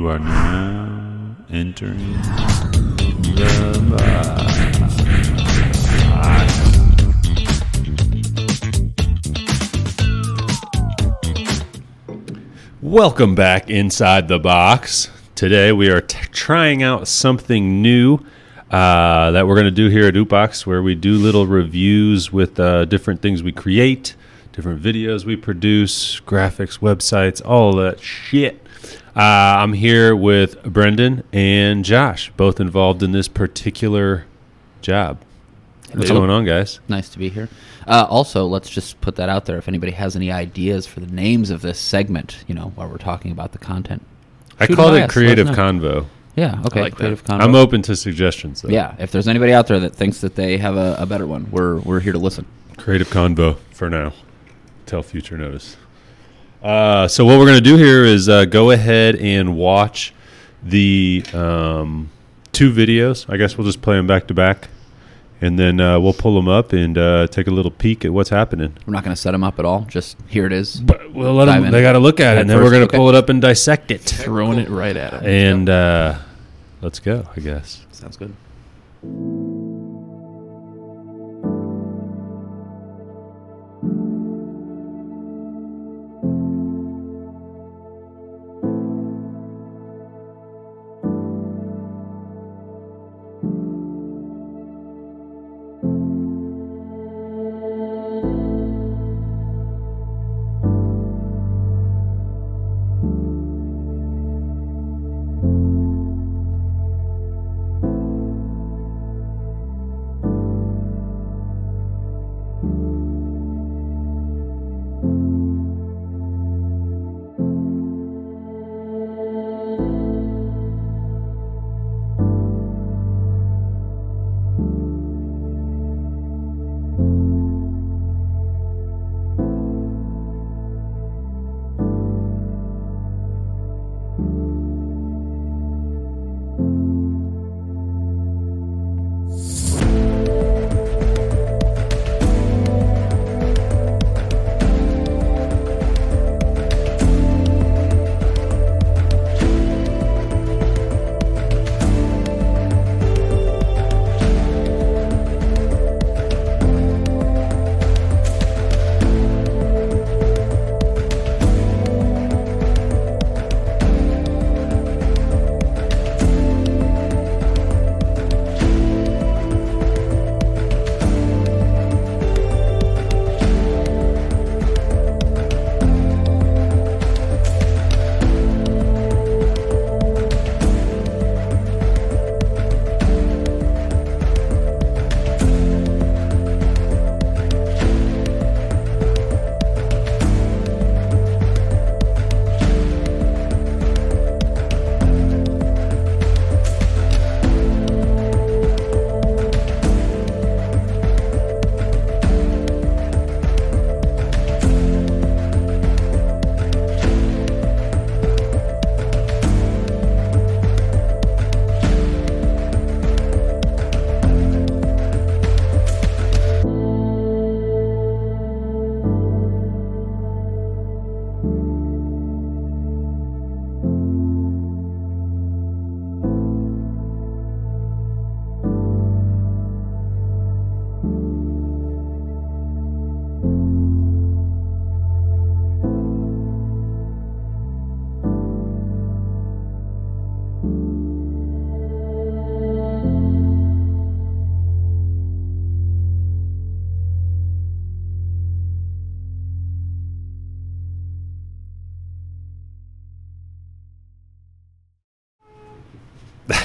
You are now entering the box. Welcome back inside the box. Today we are t- trying out something new uh, that we're going to do here at Oopbox, where we do little reviews with uh, different things we create, different videos we produce, graphics, websites, all that shit. Uh, I'm here with Brendan and Josh, both involved in this particular job. What's What's going on, guys? Nice to be here. Uh, also, let's just put that out there. If anybody has any ideas for the names of this segment, you know, while we're talking about the content, I Shoot called it us, Creative let us know. Convo. Yeah. Okay. like that. Creative convo. I'm open to suggestions, though. Yeah. If there's anybody out there that thinks that they have a, a better one, we're we're here to listen. Creative Convo for now. Till future notice. Uh, so what we're going to do here is uh, go ahead and watch the um, two videos. I guess we'll just play them back to back, and then uh, we'll pull them up and uh, take a little peek at what's happening. We're not going to set them up at all. Just here it is. But we'll let Dive them. in. They got to look at it, and then first, we're going to okay. pull it up and dissect it. Throwing it right at him. And uh, let's go. I guess. Sounds good.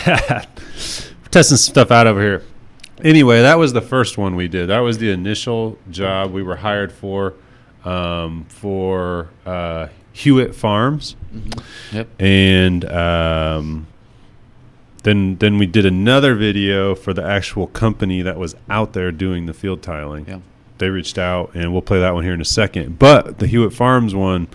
testing some stuff out over here. Anyway, that was the first one we did. That was the initial job we were hired for um, for uh, Hewitt Farms, Yep. and um, then then we did another video for the actual company that was out there doing the field tiling. Yeah. They reached out, and we'll play that one here in a second. But the Hewitt Farms one,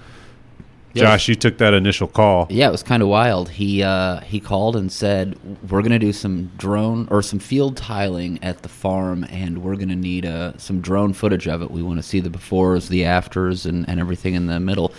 Yeah, Josh, you took that initial call. Yeah, it was kind of wild. He uh, he called and said, "We're gonna do some drone or some field tiling at the farm, and we're gonna need uh, some drone footage of it. We want to see the befores, the afters, and, and everything in the middle."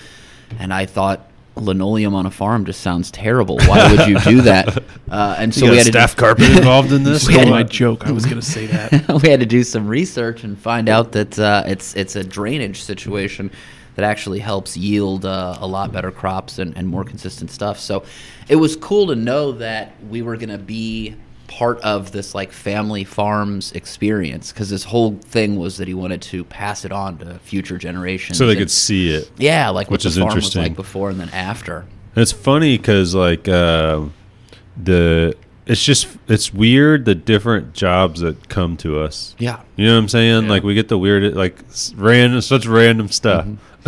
And I thought, linoleum on a farm just sounds terrible. Why would you do that? Uh, and so we had staff to carpet involved in this. Stole my joke. I was going to say that. we had to do some research and find out that uh, it's it's a drainage situation that actually helps yield uh, a lot better crops and, and more consistent stuff. So it was cool to know that we were going to be part of this like family farms experience because this whole thing was that he wanted to pass it on to future generations so they and- could see it. yeah like Which what is interesting. was like before and then after And it's funny because like uh, the it's just it's weird the different jobs that come to us. yeah You know what I'm saying? Yeah. Like we get the weird like random such random stuff.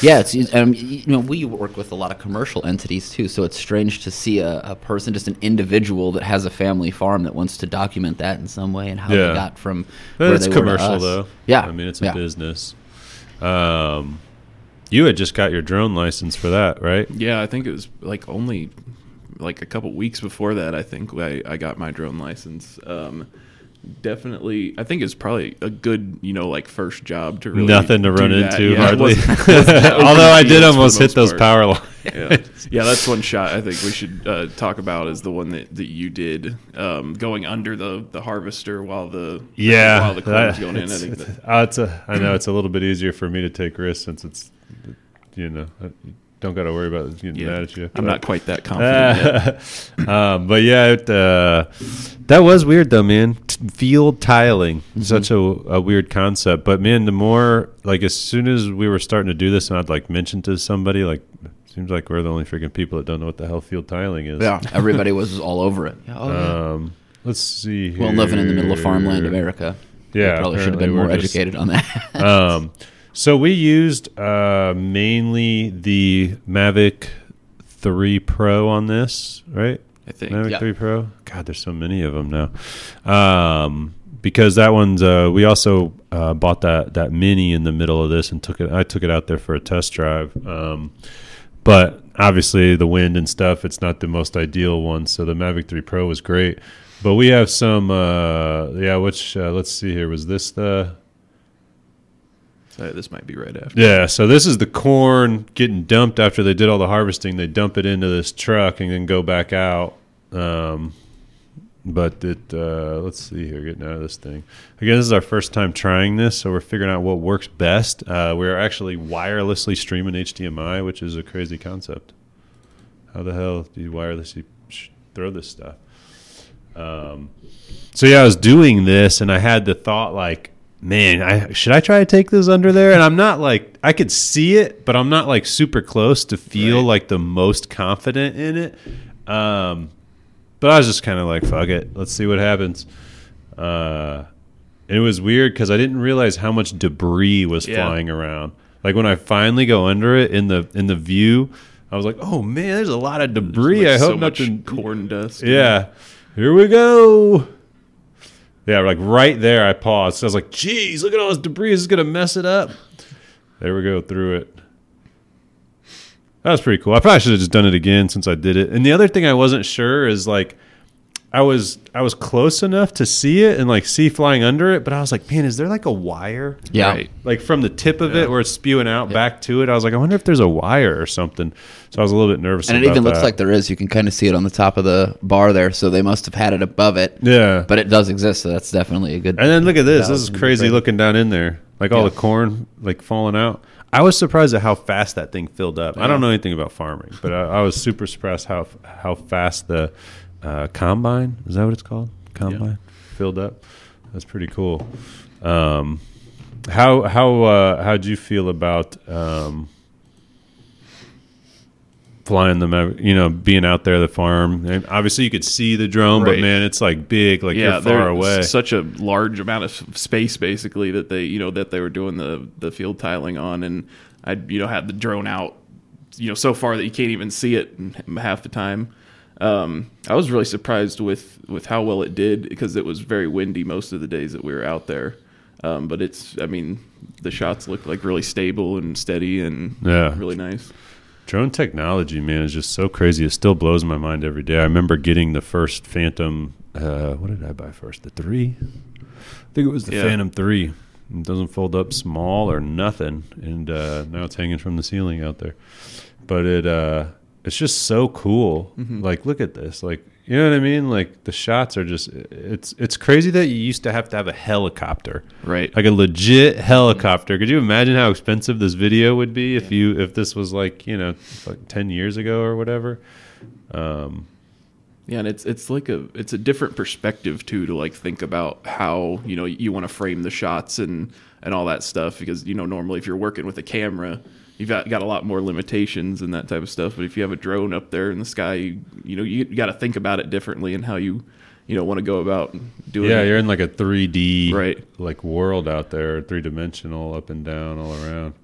Yeah, it's um, you know we work with a lot of commercial entities too, so it's strange to see a, a person, just an individual that has a family farm that wants to document that in some way and how Yeah. they got from But where it's they were to commercial us. though. Yeah, I mean it's a yeah. business. Um, you had just got your drone license for that, right? Yeah, I think it was like only like a couple weeks before that. I think I, I got my drone license. Um, definitely, I think it's probably a good you know like first job to really Nothing to run that. into Yeah, hardly. wasn't- wasn't Although I did almost hit those part. power lines. yeah. yeah, that's one shot I think we should uh, talk about is the one that, that you did um, going under the, the harvester while the Yeah, while the corn was going in. I think it's- that, uh, it's a, I know it's a little bit easier for me to take risks since it's, you know, I don't got to worry about it getting yeah, mad at you. I'm but- not quite that confident. yet. um, but yeah, it, uh, that was weird though, man. T- field tiling, Mm-hmm. such a, a weird concept. But man, the more like as soon as we were starting to do this, and I'd like mention to somebody, like, seems like we're the only freaking people that don't know what the hell field tiling is. Yeah, everybody was all over it. Yeah, oh, yeah. Um, let's see. well, living in the middle of farmland. America, Yeah, probably should have been more we're just- educated on that. um, so we used uh, mainly the Mavic 3 Pro on this, right? I think. Mavic Yeah. 3 Pro. God, there's so many of them now. Um, because that one's uh, we also uh, bought that that mini in the middle of this and took it. I took it out there for a test drive. Um, but obviously the wind and stuff, it's not the most ideal one. So the Mavic 3 Pro was great. But we have some, uh, yeah. Which uh, let's see here. Was this the? So this might be right after. Yeah, so this is the corn getting dumped after they did all the harvesting. They dump it into this truck and then go back out. Um, but it, uh, let's see here, getting out of this thing. Again, this is our first time trying this, so we're figuring out what works best. Uh, we're actually wirelessly streaming HDMI, which is a crazy concept. How the hell do you wirelessly throw this stuff? Um, so yeah, I was doing this, and I had the thought like, man, I should I try to take this under there? And I'm not like I could see it, but I'm not like super close to feel Right. like the most confident in it. Um, but I was just kind of like, fuck it, let's see what happens. Uh, it was weird because I didn't realize how much debris was Yeah. flying around. Like when I finally go under it in the in the view, I was like, oh man, there's a lot of debris. Like I hope so much nothing. corn dust. Yeah. Here we go. Yeah, like right there, I paused. I was like, geez, look at all this debris. This is to mess it up. There we go through it. That was pretty cool. I probably should have just done it again since I did it. And the other thing I wasn't sure is like, I was I was close enough to see it and like see flying under it, but I was like, man, is there like a wire? yeah, Right. Like from the tip of Yeah. it where it's spewing out back to it. I was like, I wonder if there's a wire or something. So I was a little bit nervous. and it about even looks like there is. You can kind of see it on the top of the bar there, so they must have had it above it. yeah, But it does exist, so that's definitely a good. And then look at this. This is crazy great. looking down in there. Like all Yeah. the corn like falling out. I was surprised at how fast that thing filled up. I don't know anything about farming, but I, I was super surprised how how fast the uh, combine is that what it's called? Combine filled up. That's pretty cool. Um, how how uh, how'd you feel about um, flying the you know being out there the farm? And obviously, you could see the drone, but man, it's like big, like yeah, you're far away. Such a large amount of space, basically, that they, you know, that they were doing the the field tiling on, and I, you know, had the drone out, you know, so far that you can't even see it half the time. Um, I was really surprised with with how well it did because it was very windy most of the days that we were out there. Um, but it's, I mean, the shots look like really stable and steady and Yeah. really nice. Drone technology, man, is just so crazy. It still blows my mind every day. I remember getting the first Phantom. Uh, what did I buy first? The three. I think it was the Yeah. Phantom three. It doesn't fold up small or nothing, and uh, now it's hanging from the ceiling out there. but it uh, it's just so cool. Mm-hmm. Like, look at this. Like, you know what I mean? Like the shots are just it's it's crazy that you used to have to have a helicopter, Right. Like a legit helicopter. Could you imagine how expensive this video would be if you if this was like you know like ten years ago or whatever? Um, Yeah, and it's it's like a it's a different perspective too to like think about how you know you want to frame the shots and and all that stuff because you know normally if you're working with a camera you've got, got a lot more limitations and that type of stuff but if you have a drone up there in the sky you, you know you, you got to think about it differently and how you you know want to go about doing yeah, it. you're in like a 3D Right. like world out there, three dimensional, up and down, all around.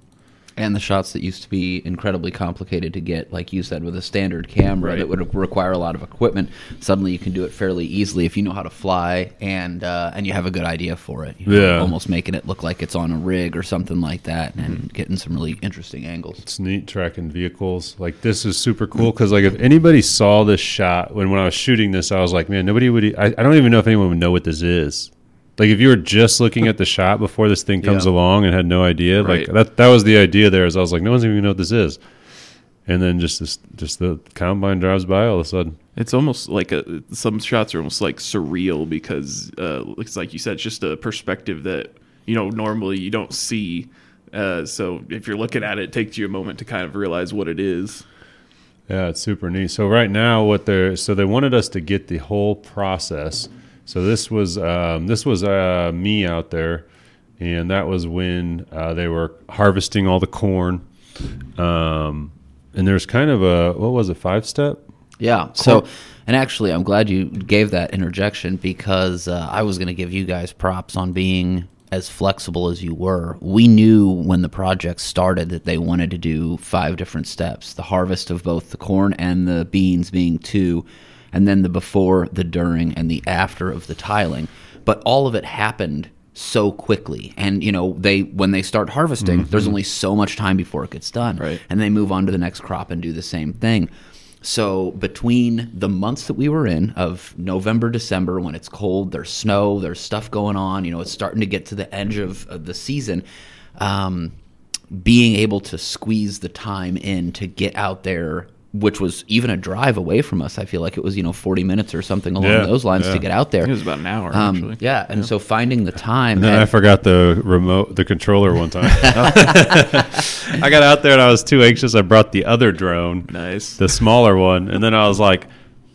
And the shots that used to be incredibly complicated to get, like you said, with a standard camera Right. that would require a lot of equipment. Suddenly, you can do it fairly easily if you know how to fly and uh, and you have a good idea for it. You know, Yeah. almost making it look like it's on a rig or something like that, and getting some really interesting angles. It's neat tracking vehicles. Like this is super cool because like if anybody saw this shot when when I was shooting this, I was like, man, nobody would. I don't even know if anyone would know what this is. Like if you were just looking at the shot before this thing comes Yeah. along and had no idea, like that that was the idea there. Is I was like, no one's even gonna know what this is. And then just this, just the combine drives by all of a sudden. It's almost like a some shots are almost like surreal because uh, it's like you said, it's just a perspective that you know normally you don't see. Uh, so if you're looking at it, it takes you a moment to kind of realize what it is. Yeah, it's super neat. So right now, what they're so they wanted us to get the whole process. So this was um, this was uh, me out there, and that was when uh, they were harvesting all the corn. Um, and there's kind of a what was it five step? Yeah. So, and actually, I'm glad you gave that interjection because uh, I was going to give you guys props on being as flexible as you were. We knew when the project started that they wanted to do five different steps the harvest of both the corn and the beans being two, and then the before, the during, and the after of the tiling. But all of it happened so quickly and you know they when they start harvesting there's only so much time before it gets done Right. and they move on to the next crop and do the same thing so between the months that we were in of November, December, when it's cold, there's snow, there's stuff going on. You know, it's starting to get to the edge of, of the season. Um, being able to squeeze the time in to get out there, which was even a drive away from us. I feel like it was you know 40 minutes or something along Yeah, those lines yeah. to get out there. It was about an hour Um, actually. yeah, and so finding the time. And then and- I forgot the remote, the controller one time. I got out there and I was too anxious. I brought the other drone, Nice. the smaller one, and then I was like,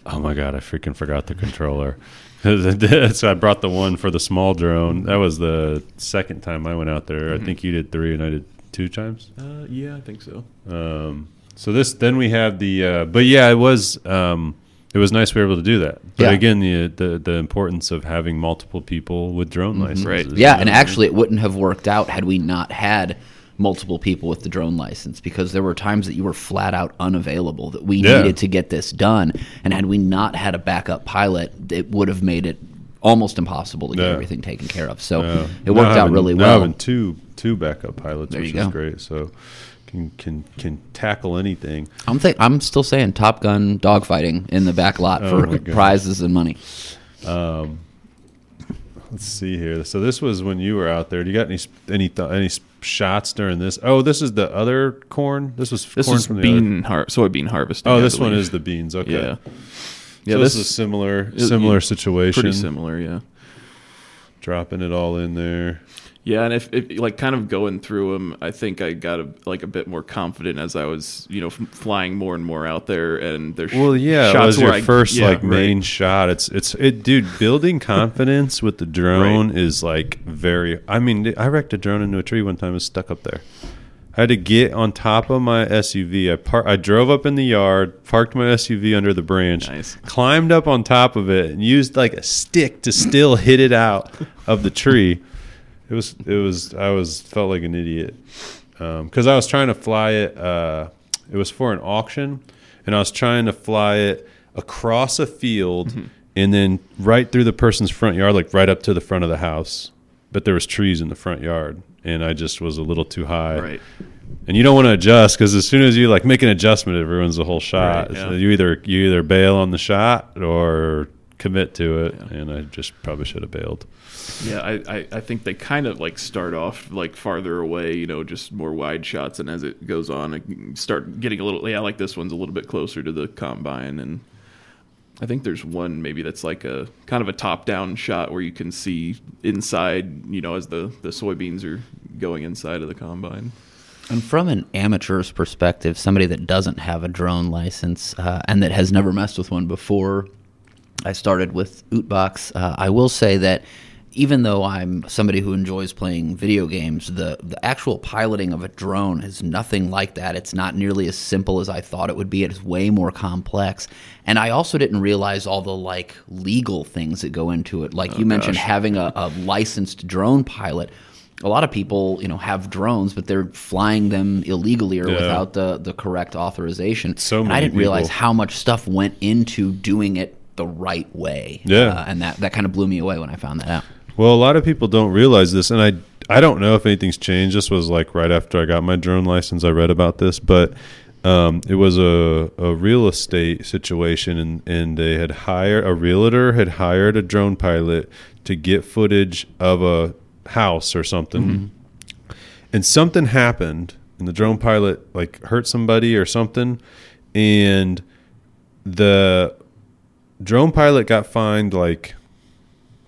"Oh my god, I freaking forgot the controller." so I brought the one for the small drone. That was the second time I went out there. I think you did three, and I did two times. Uh, yeah, I think so. Um, so this, then we have the, uh, but yeah, it was, um, it was nice we were able to do that. But Yeah. again, the, the the importance of having multiple people with drone licenses. Right. Mm-hmm. Yeah, you and actually, it wouldn't have worked out had we not had multiple people with the drone license because there were times that you were flat out unavailable that we Yeah. needed to get this done. And had we not had a backup pilot, it would have made it almost impossible to get Yeah. everything taken care of. So Yeah. it worked Now out having- really now well. having two two backup pilots, There which is great. So can can can tackle anything. I'm think I'm still saying Top Gun dogfighting in the back lot Oh for my prizes and money. Um, Let's see here. So this was when you were out there. Do you got any any th- any shots during this? Oh, this is the other corn. This was This corn is from the bean har- soybean harvesting. Oh, this one is the beans. Okay. Yeah. Yeah, Yeah, this, this is similar it- similar yeah, situation. Pretty similar, yeah. Dropping it all in there. Yeah, and if, if like kind of going through them, I think I got a, like a bit more confident as I was, you know, f- flying more and more out there. And there's Well, yeah, it was your I- first yeah, like right. main shot. It's it's it, dude. Building confidence with the drone is like very. I mean, I wrecked a drone into a tree one time. It was stuck up there. I had to get on top of my SUV. I par- I drove up in the yard, parked my SUV under the branch, Nice. climbed up on top of it, and used like a stick to still hit it out of the tree. It was it was I was felt like an idiot because I was trying to fly it. Uh, it was for an auction, and I was trying to fly it across a field and then right through the person's front yard, like right up to the front of the house. But there was trees in the front yard, and I just was a little too high. Right. And you don't want to adjust because as soon as you like make an adjustment, it ruins the whole shot. Right, yeah. So you either you either bail on the shot or commit to it, and I just probably should have bailed. Yeah, I, I, I think they kind of like start off like farther away, you know, just more wide shots, and as it goes on, it start getting a little. Yeah, I like this one's a little bit closer to the combine, and I think there's one maybe that's like a kind of a top-down shot where you can see inside, you know, as the the soybeans are going inside of the combine. And from an amateur's perspective, somebody that doesn't have a drone license uh, and that has never messed with one before, I started with Ootbox. Uh, I will say that even though I'm somebody who enjoys playing video games, the the actual piloting of a drone is nothing like that. It's not nearly as simple as I thought it would be. It is way more complex. And I also didn't realize all the like legal things that go into it. Like you mentioned, having a, a licensed drone pilot. A lot of people, you know, have drones, but they're flying them illegally or Yeah. without the, the correct authorization. So I didn't realize how much stuff went into doing it the right way. Yeah. Uh, and that, that kind of blew me away when I found that out. Well, a lot of people don't realize this, and I I don't know if anything's changed. This was like right after I got my drone license. I read about this, but um, it was a, a real estate situation, and, and they had hired a realtor had hired a drone pilot to get footage of a house or something, and something happened, and the drone pilot like hurt somebody or something, and the drone pilot got fined like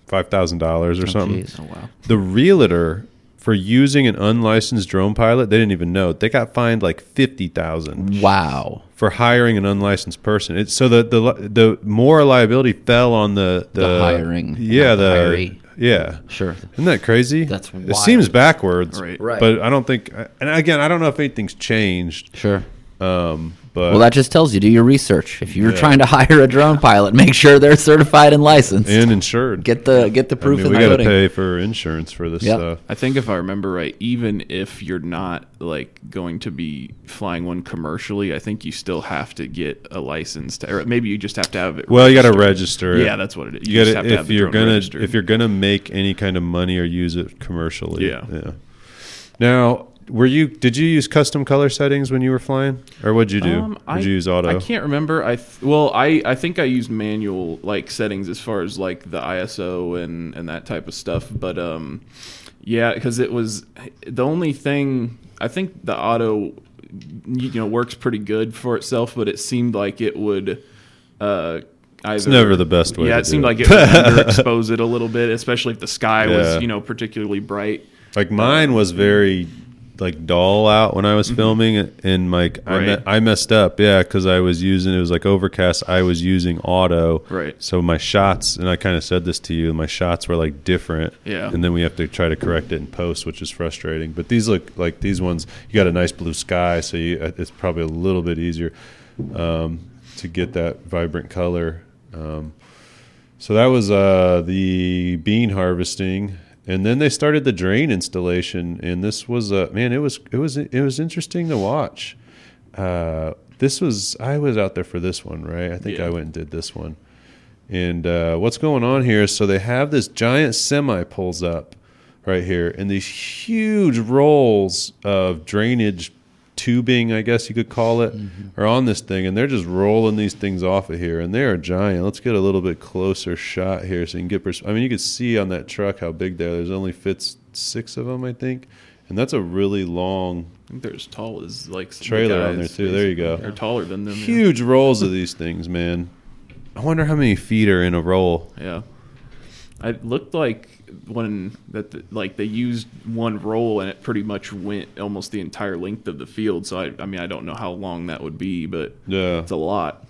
five thousand dollars or something. Jeez. Oh wow. The realtor for using an unlicensed drone pilot, they didn't even know. They got fined like fifty thousand Wow. for hiring an unlicensed person. It's so the the the more liability fell on the the, The hiring, Yeah, the the hiree. yeah. Sure. Isn't that crazy? That's It seems backwards, Right. Right. But I don't think. And again, I don't know if anything's changed. Sure. Um, but Well, that just tells you do your research. If you're Yeah. trying to hire a drone pilot, make sure they're certified and licensed. and insured. get the get the I proof mean, we the got to pay for insurance for this Yep. stuff. I think if I remember right, even if you're not like going to be flying one commercially, I think you still have to get a license to, or maybe you just have to have it. Well, you got to register. Yeah, that's what it is. You, just got have to to if have you're gonna registered. if you're gonna make any kind of money or use it commercially. Yeah. yeah. Now, were you? Did you use custom color settings when you were flying, or what'd you do? Um, Did I, you use auto? I can't remember. I th- well, I, I think I used manual like settings as far as like the ISO and and that type of stuff. But um, yeah, because it was the only thing. I think the auto, you know, works pretty good for itself, but it seemed like it would. Uh, Either, never the best way Yeah, it seemed it. like it would underexpose it a little bit, especially if the sky Yeah. was, you know, particularly bright. Like mine was very like dull out when I was filming, and like I, me- Mm-hmm. I messed up. Yeah, because I was using it was like overcast. I was using auto. Right. So my shots, and I kind of said this to you, my shots were like different. Yeah. And then we have to try to correct it in post, which is frustrating. But these look like these ones. You got a nice blue sky, so you, uh, it's probably a little bit easier um, to get that vibrant color. Um, so that was uh, the bean harvesting, and then they started the drain installation. And this was a man, it was it was it was interesting to watch. Uh, this was I was out there for this one, right? I think Yeah. I went and did this one. And uh, what's going on here? So they have this giant semi pulls up right here, and these huge rolls of drainage tubing, I guess you could call it, mm-hmm. are on this thing, and they're just rolling these things off of here, and they are giant. Let's get a little bit closer shot here so you can get. Pers- I mean, you can see on that truck how big they are. There's only fits six of them, I think, and that's a really long, I think they're as tall as like some Trailer on there, too. There you go. They're taller than them. yeah. huge rolls of these things, man. I wonder how many feet are in a roll. Yeah. It looked like when that the, like they used one roll and it pretty much went almost the entire length of the field. So I, I mean I don't know how long that would be, but Yeah. it's a lot.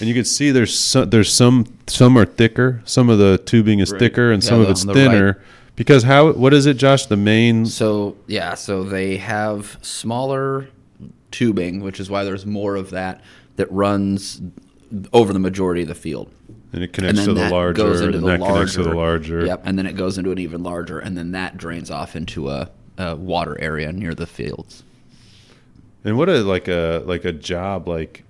And you can see there's some, there's some some are thicker. Some of the tubing is Right. thicker, and Yeah, some of it's on the thinner. Because how what is it, Josh? The main So yeah, so they have smaller tubing, which is why there's more of that that runs over the majority of the field. And it connects to the larger, goes into and the that larger. connects to the larger. Yep, and then it goes into an even larger, and then that drains off into a, a water area near the fields. And what a like a like a job like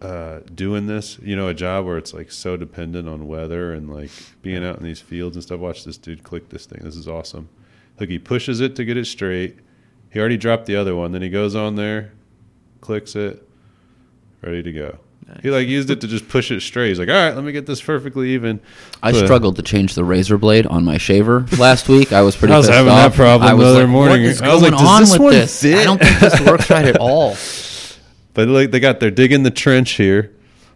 uh, doing this. You know, a job where it's like so dependent on weather and like being out in these fields and stuff. Watch this dude click this thing. This is awesome. Look, he pushes it to get it straight. He already dropped the other one. Then he goes on there, clicks it, ready to go. He like used it to just push it straight. He's like, all right, let me get this perfectly even. I But- struggled to change the razor blade on my shaver last week. I was pretty. I was pissed having that off. problem I was the other like, morning. What is I was going like, does on this with one this? fit? I don't think this works right at all. But like they got they're digging the trench here.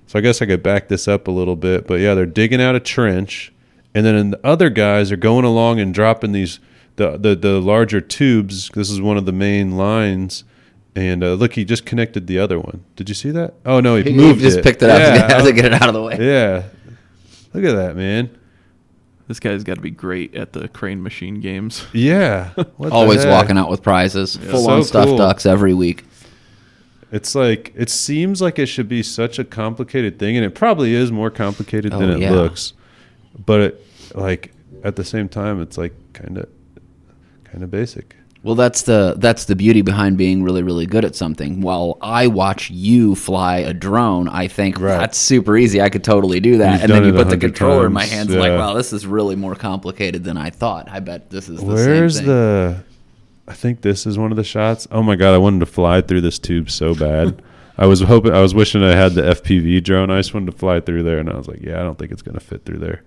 So I guess I could back this up a little bit. But yeah, they're digging out a trench. And then the other guys are going along and dropping these the the, the larger tubes. This is one of the main lines. And uh, look, he just connected the other one. Did you see that? Oh no, he, He moved just it. picked it up Yeah, to get it out of the way. yeah. Look at that, man. This guy's got to be great at the crane machine games. Yeah. What Always walking out with prizes, full on So stuffed cool. ducks every week. It's like it seems like it should be such a complicated thing, and it probably is more complicated than Oh, it yeah. looks. But it, like at the same time, it's like kind of kind of basic. Well, that's the that's the beauty behind being really really good at something. While I watch you fly a drone, I think Right. that's super easy. I could totally do that. And then you put the controller in my hands, and like, yeah. wow, this is really more complicated than I thought. I bet this is the Where's same thing. the? I think this is one of the shots. Oh my god, I wanted to fly through this tube so bad. I was hoping, I was wishing I had the FPV drone. I just wanted to fly through there, and I was like, yeah, I don't think it's gonna fit through there.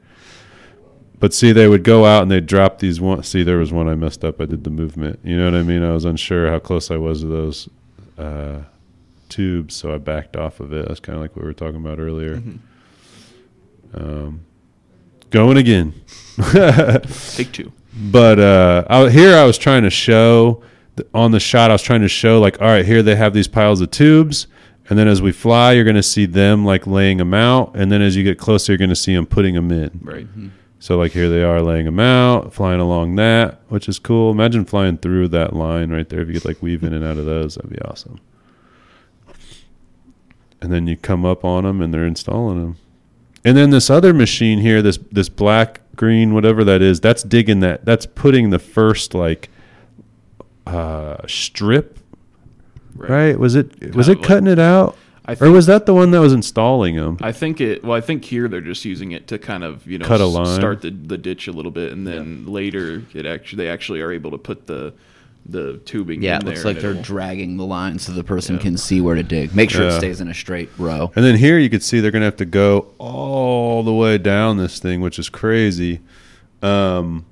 But see, they would go out and they'd drop these one. See, there was one I messed up. I did the movement. You know what I mean? I was unsure how close I was to those uh, tubes, so I backed off of it. That's kind of like what we were talking about earlier. Um, going again. Take two. But uh, I, here I was trying to show on the shot. I was trying to show like, all right, here they have these piles of tubes, and then as we fly, you're going to see them like laying them out, and then as you get closer, you're going to see them putting them in. Right. So like here they are laying them out, flying along that, which is cool. Imagine flying through that line right there. If you could like weave in and out of those, that'd be awesome. And then you come up on them and they're installing them. And then this other machine here, this this black, green, whatever that is, that's digging that. That's putting the first like uh, strip, right? Was it was it cutting it out, I or was that the one that was installing them? I think it. Well, I think here they're just using it to kind of you know Cut a line. start the, the ditch a little bit, and then later it actually they actually are able to put the the tubing. Yeah, in it looks there like they're it'll- dragging the line so the person Yeah. can see where to dig. Make sure Yeah. it stays in a straight row. And then here you can see they're going to have to go all the way down this thing, which is crazy. Um,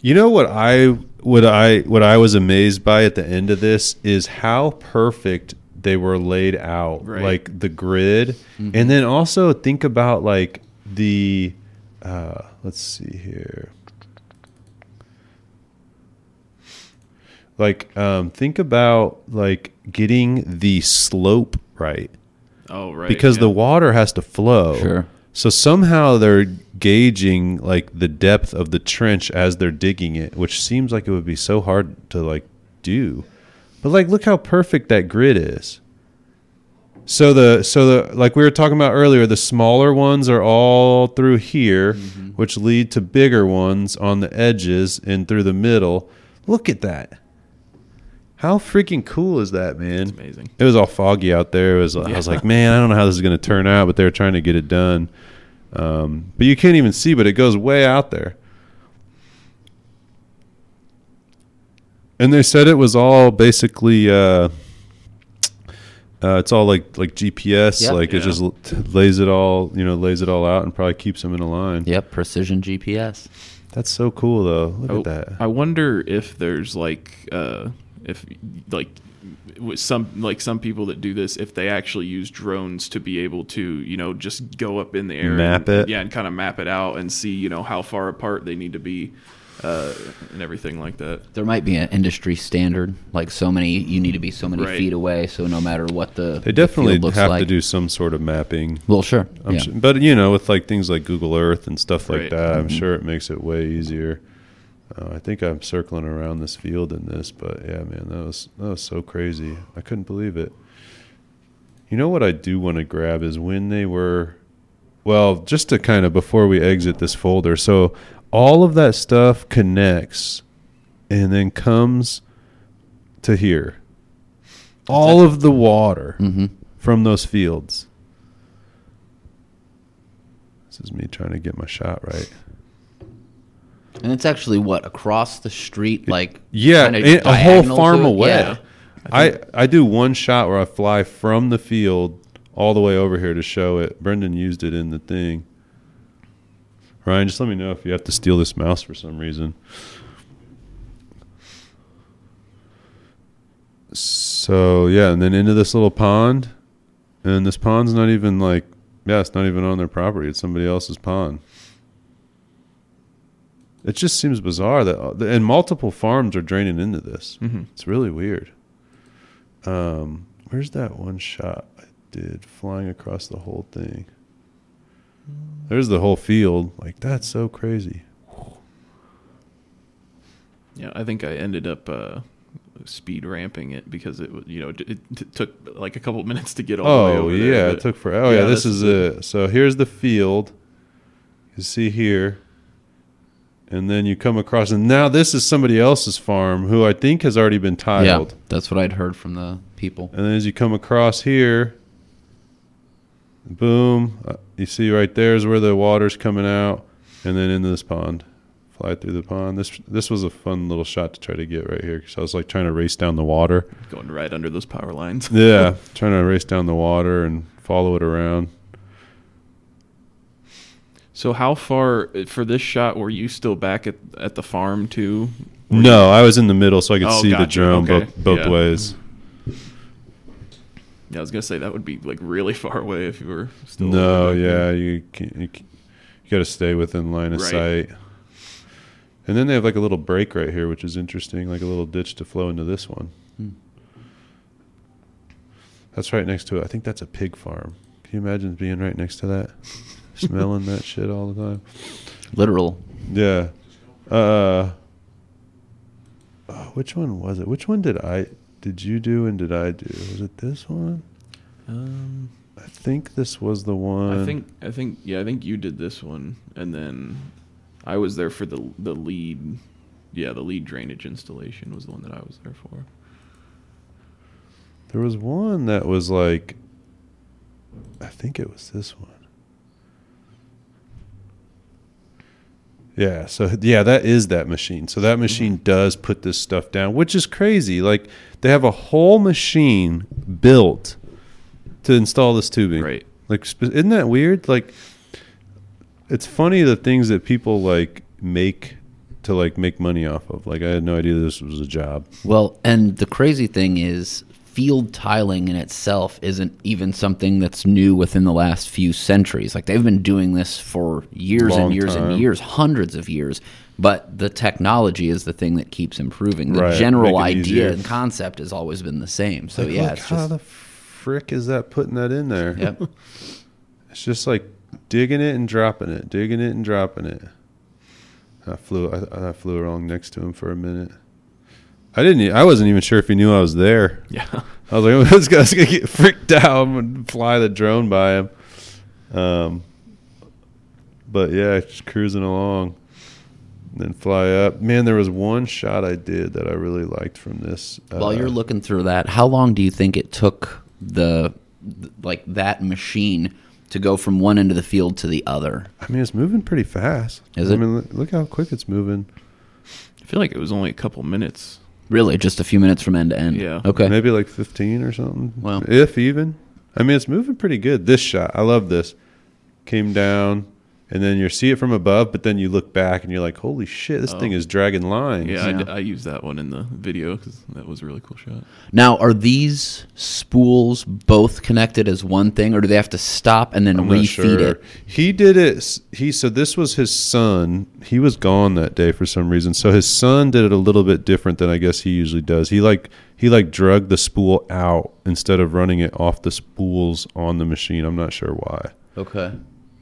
you know what I what I what I was amazed by at the end of this is how perfect they were laid out, Right. like the grid, and then also think about like the uh, let's see here. Like, um, think about like getting the slope right Oh right. because yeah. the water has to flow. Sure. So somehow they're gauging like the depth of the trench as they're digging it, which seems like it would be so hard to like do. But like look how perfect that grid is. So the so the like we were talking about earlier, the smaller ones are all through here, which lead to bigger ones on the edges and through the middle. Look at that. How freaking cool is that, man? amazing. It was all foggy out there. It was I was like, man, I don't know how this is going to turn out, but they were trying to get it done. Um, but you can't even see, but it goes way out there. And they said it was all basically, uh, uh, it's all like like GPS, Yep. like it just l- t- lays it all, you know, lays it all out and probably keeps them in a line. Yep, precision GPS. That's so cool, though. Look Oh, at that. I wonder if there's like uh, if like with some like some people that do this if they actually use drones to be able to you know just go up in the air Map and, it. yeah and kind of map it out and see you know how far apart they need to be uh, and everything like that There might be an industry standard, like so many. You need to be so many Right. feet away, so no matter what the They definitely the field looks have like. to do some sort of mapping. Well, sure. I'm yeah. su- but you know, with like things like Google Earth and stuff like Right. that, I'm Mhm. sure it makes it way easier. Uh, I think I'm circling around this field in this, but yeah, man, that was that was so crazy. I couldn't believe it. You know what I do want to grab is when they were, well, just to kind of before we exit this folder. So all of that stuff connects, and then comes to here. All of the water hmm from those fields. This is me trying to get my shot right. And it's actually what across the street, like Yeah, it- a whole farm away. Yeah. I, I do one shot where I fly from the field all the way over here to show it. Brendan used it in the thing. Ryan, just let me know if you have to steal this mouse for some reason. So yeah, and then into this little pond, and this pond's not even like yeah, it's not even on their property. It's somebody else's pond. It just seems bizarre that and multiple farms are draining into this. Mhm. It's really weird. Um, where's that one shot I did flying across the whole thing? There's the whole field. Like that's so crazy. Yeah, I think I ended up uh, speed ramping it because it was, you know, it, it took like a couple minutes to get all the way Oh over yeah, there. it took for. Oh yeah, yeah, this this is is it. So here's the field. You see here, and then you come across, and now this is somebody else's farm who I think has already been tiled. Yeah, that's what I'd heard from the people. And then as you come across here, boom, uh, you see right there is where the water's coming out, and then into this pond, fly through the pond. This this was a fun little shot to try to get right here because I was like trying to race down the water. going right under those power lines. Yeah, trying to race down the water and follow it around. So how far for this shot were you still back at at the farm too? No, I was in the middle, so I could Oh, see the drone Okay. both both Yeah. ways. Yeah, I was gonna say that would be like really far away if you were still. No, over there. yeah, you can, you, can- you got to stay within line of Right. sight. And then they have like a little break right here, which is interesting, like a little ditch to flow into this one. Hmm. That's right next to it. I think that's a pig farm. Can you imagine being right next to that, smelling that shit all the time? Literal. Yeah. Uh, oh, which one was it? Which one did I did you do and did I do? Was it this one? Um, I think this was the one. I think I think yeah, I think you did this one, and then I was there for the the lead. Yeah, the lead drainage installation was the one that I was there for. there was one that was like. I think it was this one. Yeah, so yeah, that is that machine. So that machine mm-hmm. does put this stuff down, which is crazy. Like they have a whole machine built to install this tubing. Right. Like, isn't that weird? Like, it's funny the things that people like make to like make money off of. Like, I had no idea this was a job. Well, and the crazy thing is, field tiling in itself isn't even something that's new within the last few centuries. Like they've been doing this for years Long and years time. and years, hundreds of years. But the technology is the thing that keeps improving. The Right, general idea easier. and concept has always been the same. So Like, yeah, it's how just the frick is that putting that in there? yep. It's just like digging it and dropping it, digging it and dropping it. I flew. I, I flew along next to him for a minute. I didn't. I wasn't even sure if he knew I was there. Yeah. I was like, oh, this guy's gonna get freaked out. I'm gonna fly the drone by him. Um, but yeah, just cruising along, then fly up. Man, there was one shot I did that I really liked from this. While uh, you're looking through that, how long do you think it took the like that machine to go from one end of the field to the other? I mean, it's moving pretty fast. Is it? I mean, look, look how quick it's moving. I feel like it was only a couple minutes. Really, just a few minutes from end to end. Yeah. Okay. Maybe like 15 or something. Wow. If even. I mean, it's moving pretty good. This shot, I love this. Came down, and then you see it from above, but then you look back and you're like, holy shit, this Oh. thing is dragging lines. Yeah, I Yeah. d- I, used that one in the video because that was a really cool shot. Now, are these spools both connected as one thing, or do they have to stop and then I'm not refeed sure. it? He did it. He so this was his son. He was gone that day for some reason. So his son did it a little bit different than I guess he usually does. He like he like drug the spool out instead of running it off the spools on the machine. I'm not sure why. Okay.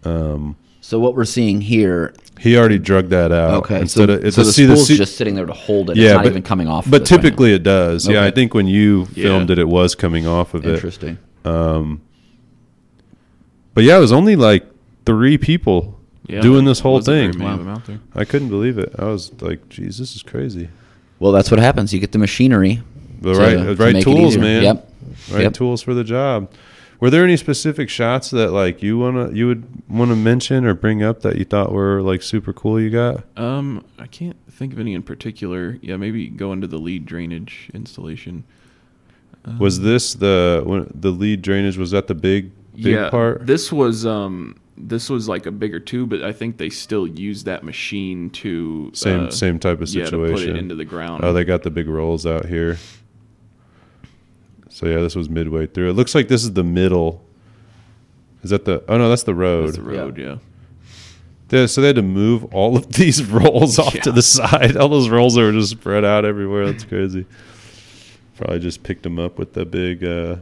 Um, So what we're seeing here, he already drug that out. okay, Instead so, of it's so a- the see, spool's see- just sitting there to hold it. yeah, it's not but, even coming off. But this typically it does. Yeah, I think when you Yeah. filmed it, it was coming off of it. interesting. Um, but yeah, it was only like three people Yeah, doing this whole thing. many of Wow. out there. I couldn't believe it. I was like, "Geez, this is crazy." Well, that's what happens. You get the machinery. The to- right, to right tools, man. Yep. Right Yep. tools for the job. Were there any specific shots that like you wanna you would want to mention or bring up that you thought were like super cool? You got Um, I can't think of any in particular. Yeah, maybe go into the lead drainage installation. Was this the when, the lead drainage? Was that the big big part? This was um this was like a bigger tube, but I think they still use that machine to same uh, same type of yeah, situation. to put it into the ground. Oh, they got the big rolls out here. So yeah, this was midway through. It looks like this is the middle. Is that the? Oh no, that's the road. That's the road, yeah. They- so they had to move all of these rolls off to the side. All those rolls that were just spread out everywhere. That's crazy. Probably just picked them up with the big uh,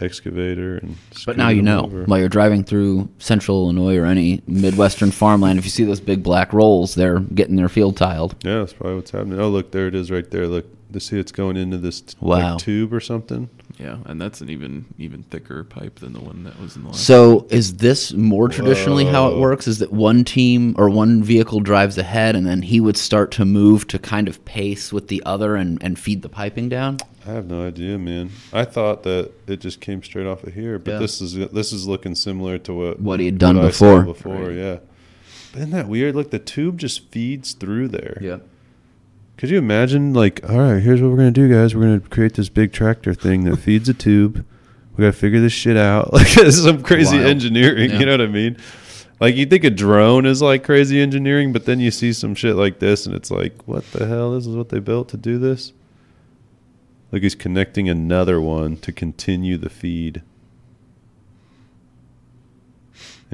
excavator and. But now you know. over. While you're driving through central Illinois or any midwestern farmland, if you see those big black rolls, they're getting their field tiled. Yeah, that's probably what's happening. Oh, look, there it is, right there. Look, to see it's going into this t- like, tube or something. Yeah, and that's an even even thicker pipe than the one that was in the last. So is this more traditionally how it works? Is that one team or one vehicle drives ahead and then he would start to move to kind of pace with the other and, and feed the piping down? I have no idea, man. I thought that it just came straight off of here, but Yeah. this is this is looking similar to what What he had done before. Before, Right. yeah. But isn't that weird? Like the tube just feeds through there. Yeah. Could you imagine, like, all right, here's what we're gonna do, guys. We're gonna create this big tractor thing that feeds a tube. We gotta figure this shit out. Like, this is some crazy Wild. engineering. Yeah. You know what I mean? Like, you think a drone is like crazy engineering, but then you see some shit like this, and it's like, what the hell? This is what they built to do this. Look, he's connecting another one to continue the feed.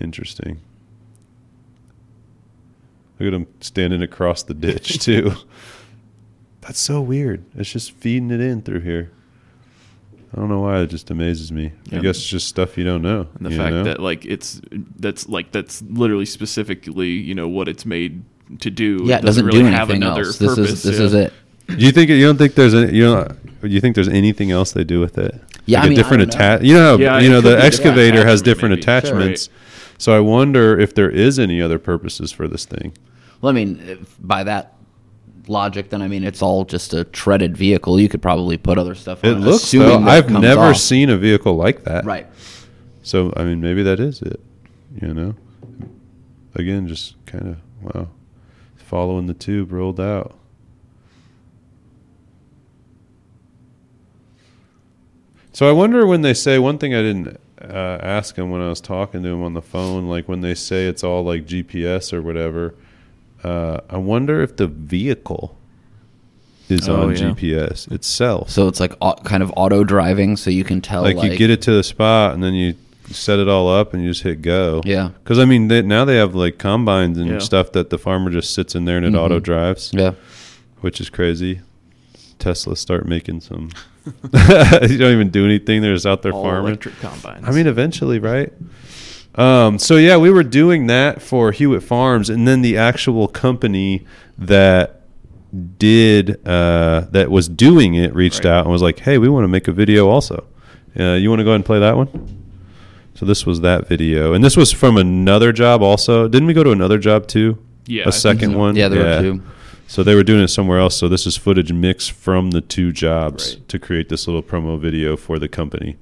Interesting. Look at him standing across the ditch too. That's so weird. It's just feeding it in through here. I don't know why it just amazes me. I guess it's just stuff you don't know. and the fact know? that like it's that's like that's literally specifically you know what it's made to do. Yeah, it doesn't, do really have anything another else. This purpose. is this yeah. is it. do you think you don't think there's any, you know do you think there's anything else they do with it? Yeah, like I mean, different I don't know. attach. You know, how, Yeah, you know the be a different excavator has different maybe. attachments. So I wonder if there is any other purposes for this thing. Well, I mean, if, by that logic, then I mean it's all just a treaded vehicle. You could probably put other stuff on It looks assuming though. I've never off. seen a vehicle like that. Right. So I mean, maybe that is it. You know, again, just kind of wow, following the tube rolled out. So I wonder when they say one thing I didn't uh, ask him when I was talking to him on the phone, like when they say it's all like GPS or whatever. Uh, I wonder if the vehicle is Oh, on yeah. GPS itself. So it's like au- kind of auto driving, so you can tell. like, Like, you get it to the spot and then you set it all up and you just hit go. Yeah. Because I mean, they, now they have like combines and Yeah. stuff that the farmer just sits in there and it Mhm. auto drives, Yeah. which is crazy. Tesla start making some. you don't even do anything; they're just out there All farming. electric combines. I mean, eventually, right? Um, so yeah, we were doing that for Hewitt Farms, and then the actual company that did uh, that was doing it reached Right. out and was like, "Hey, we want to make a video also. Uh, you want to go ahead and play that one?" So this was that video, and this was from another job also. Didn't we go to another job too? Yeah, I a think second so. one. Yeah, there were two. So they were doing it somewhere else. So this is footage mixed from the two jobs Right. to create this little promo video for the company.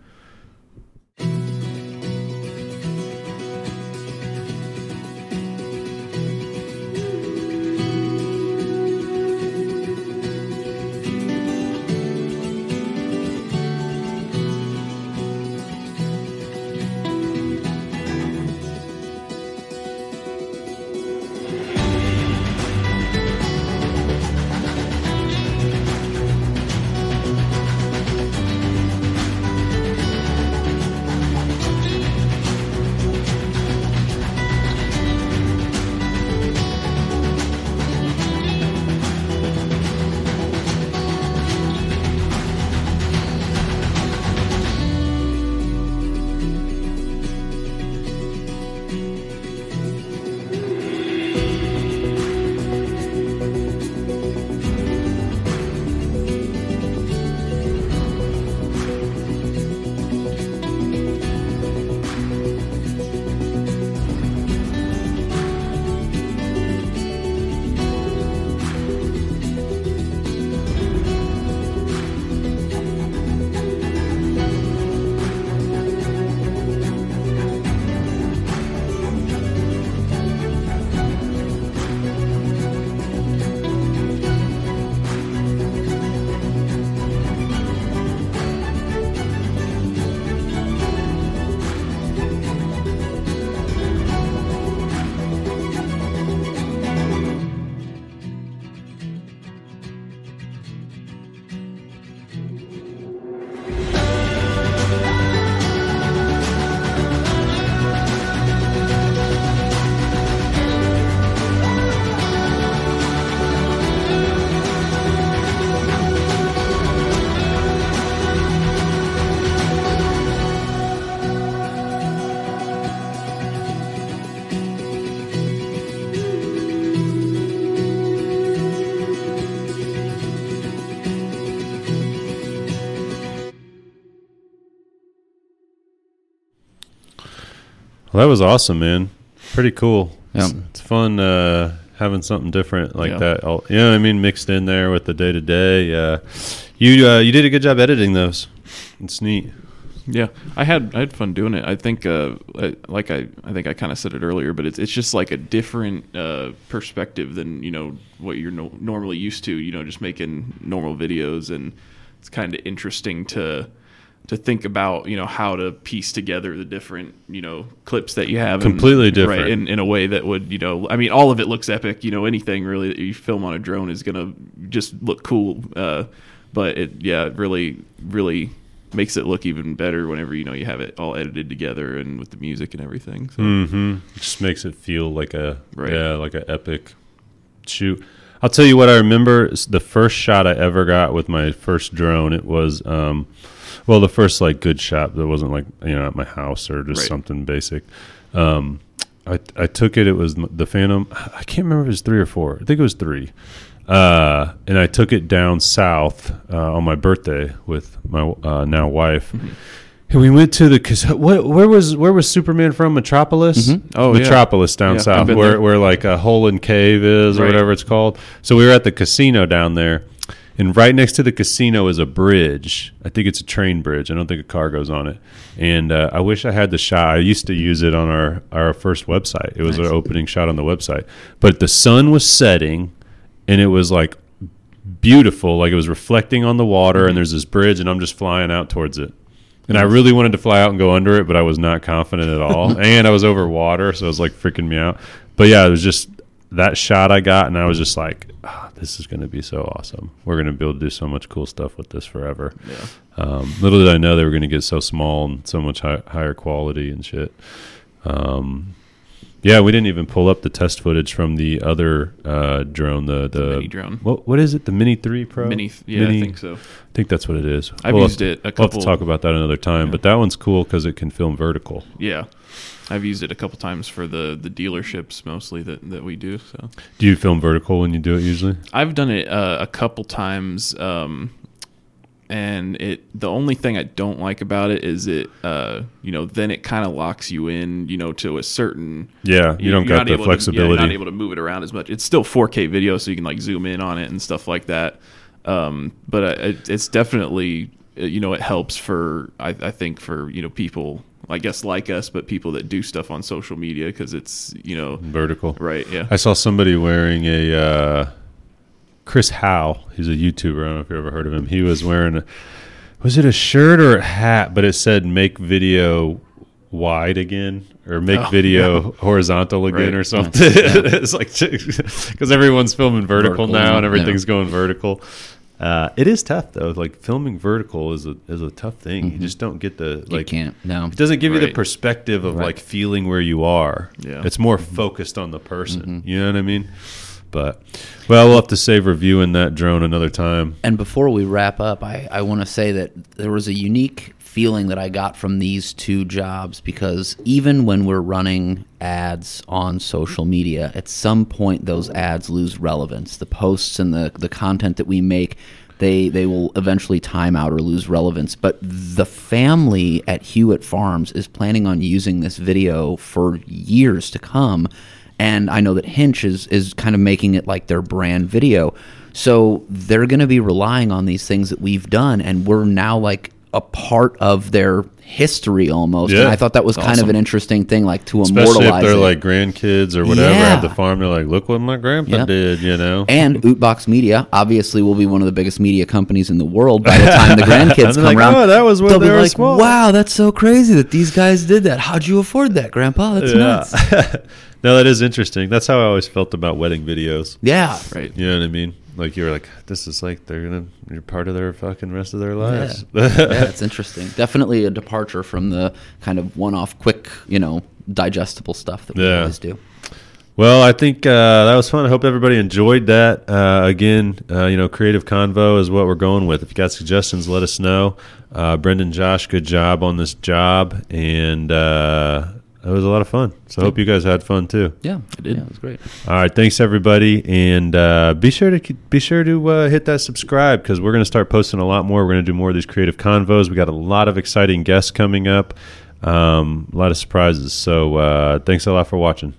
Well, that was awesome, man. Pretty cool. Yeah. It's, it's fun uh, having something different like Yeah. that. all- You know what I mean? Mixed in there with the day to day. Uh You uh, you did a good job editing those. It's neat. Yeah, I had I had fun doing it. I think, uh, I- like I I think I kind of said it earlier, but it's it's just like a different uh, perspective than you know what you're no- normally used to. You know, just making normal videos, and it's kind of interesting to to think about you know how to piece together the different you know clips that you have and- Completely different. right, in, in a way that would you know I mean all of it looks epic you know anything really that you film on a drone is gonna just look cool uh, but it yeah it really really makes it look even better whenever you know you have it all edited together and with the music and everything so Mm-hmm. Just makes it feel like a Right. yeah, like an epic shoot. I'll tell you what I remember. The first shot I ever got with my first drone, it was um, well, the first like good shot that wasn't like you know at my house or just Right. something basic. Um, I I took it. It was the Phantom. I can't remember if it was three or four. I think it was three. Uh, and I took it down south uh, on my birthday with my uh, now wife. Mm-hmm. And we went to the cause what, where was where was Superman from? Metropolis. Oh, yeah. Metropolis down Yeah, south, where there. where like a hole in cave is or Right. whatever it's called. So we were at the casino down there, and right next to the casino is a bridge. I think it's a train bridge. I don't think a car goes on it. And uh, I wish I had the shot. I used to use it on our our first website. It was Nice. our opening shot on the website. But the sun was setting, and it was like beautiful. Like it was reflecting on the water, and there's this bridge, and I'm just flying out towards it. And I really wanted to fly out and go under it, but I was not confident at all. and I was over water, so it was like freaking me out. But yeah, it was just that shot I got, and I was just like, "Ah, "This is going to be so awesome. We're going to be able to do so much cool stuff with this forever." yeah Um, little did I know they were going to get so small and so much hi- higher quality and shit. Um, yeah, we didn't even pull up the test footage from the other uh, drone, the the, mini drone. What what is it? The Mini Three Pro. mini yeah Mini- I think so I think that's what it is. I've We'll used have, it a We'll have to talk about that another time. Yeah. But that one's cool because it can film vertical. yeah I've used it a couple times for the the dealerships mostly that that we do so Do you film vertical when you do it usually? I've done it uh, a couple times, um, and it. The only thing I don't like about it is it. Uh, you know, then it kind of locks you in. You know, to a certain. Yeah, you don't you're got the able to- yeah, flexibility. you're not able to move it around as much. It's still 4K video, so you can like zoom in on it and stuff like that. Um, but uh, it, it's definitely uh, you know it helps for I, I think for you know people I guess like us, but people that do stuff on social media because it's you know vertical. right yeah I saw somebody wearing a uh, Chris Hau. He's a YouTuber. I don't know if you ever heard of him. He was wearing a was it a shirt or a hat? But it said "Make video wide again" or "Make Oh, video horizontal again" Right. or something. it's like because everyone's filming vertical, Vertical, now and yeah. everything's going vertical. Uh, it is tough though. Like filming vertical is a is a tough thing. You mm-hmm. just don't get the you like can't. No. it doesn't give you the perspective of Right. like feeling where you are. Yeah. It's more mm-hmm. focused on the person. Mm-hmm. You know what I mean? But well, we'll have to save reviewing that drone another time. And before we wrap up, I, I want to say that there was a unique feeling that I got from these two jobs because even when we're running ads on social media, at some point those ads lose relevance. The posts and the, the content that we make, they, they will eventually time out or lose relevance. But the family at Hewitt Farms is planning on using this video for years to come and I know that Hinch is is kind of making it like their brand video. So they're going to be relying on these things that we've done, and we're now like a part of their history almost. And Yeah. I thought that was kind of an interesting thing, like to Especially immortalize if they're it. like grandkids or whatever Yeah. at the farm. They're like, look what my grandpa Yep. did, you know? and Ootbox Media obviously will be one of the biggest media companies in the world by the time the grandkids come like, around. "Oh, that was when They'll they be were like, small." "Wow, that's so crazy that these guys did that. How'd you afford that, Grandpa? That's nuts." no, that is interesting. That's how I always felt about wedding videos. Yeah, right You know what I mean? Like you were like, this is like they're gonna you're part of their fucking rest of their lives. yeah, it's interesting. Definitely a departure from the kind of one-off, quick, you know, digestible stuff that we Yeah. always do. Well, I think uh, that was fun. I hope everybody enjoyed that. Uh, again, uh, you know, Creative Convo is what we're going with. If you got suggestions, let us know. Uh, Brendan, Josh, good job on this job, and uh, it was a lot of fun. So I hope you guys had fun too. Yeah, it did. Yeah, it was great. All right, thanks everybody, and uh, be sure to be sure to uh, hit that subscribe because we're going to start posting a lot more. We're going to do more of these creative convos. We got a lot of exciting guests coming up. Um, a lot of surprises. So uh, thanks a lot for watching.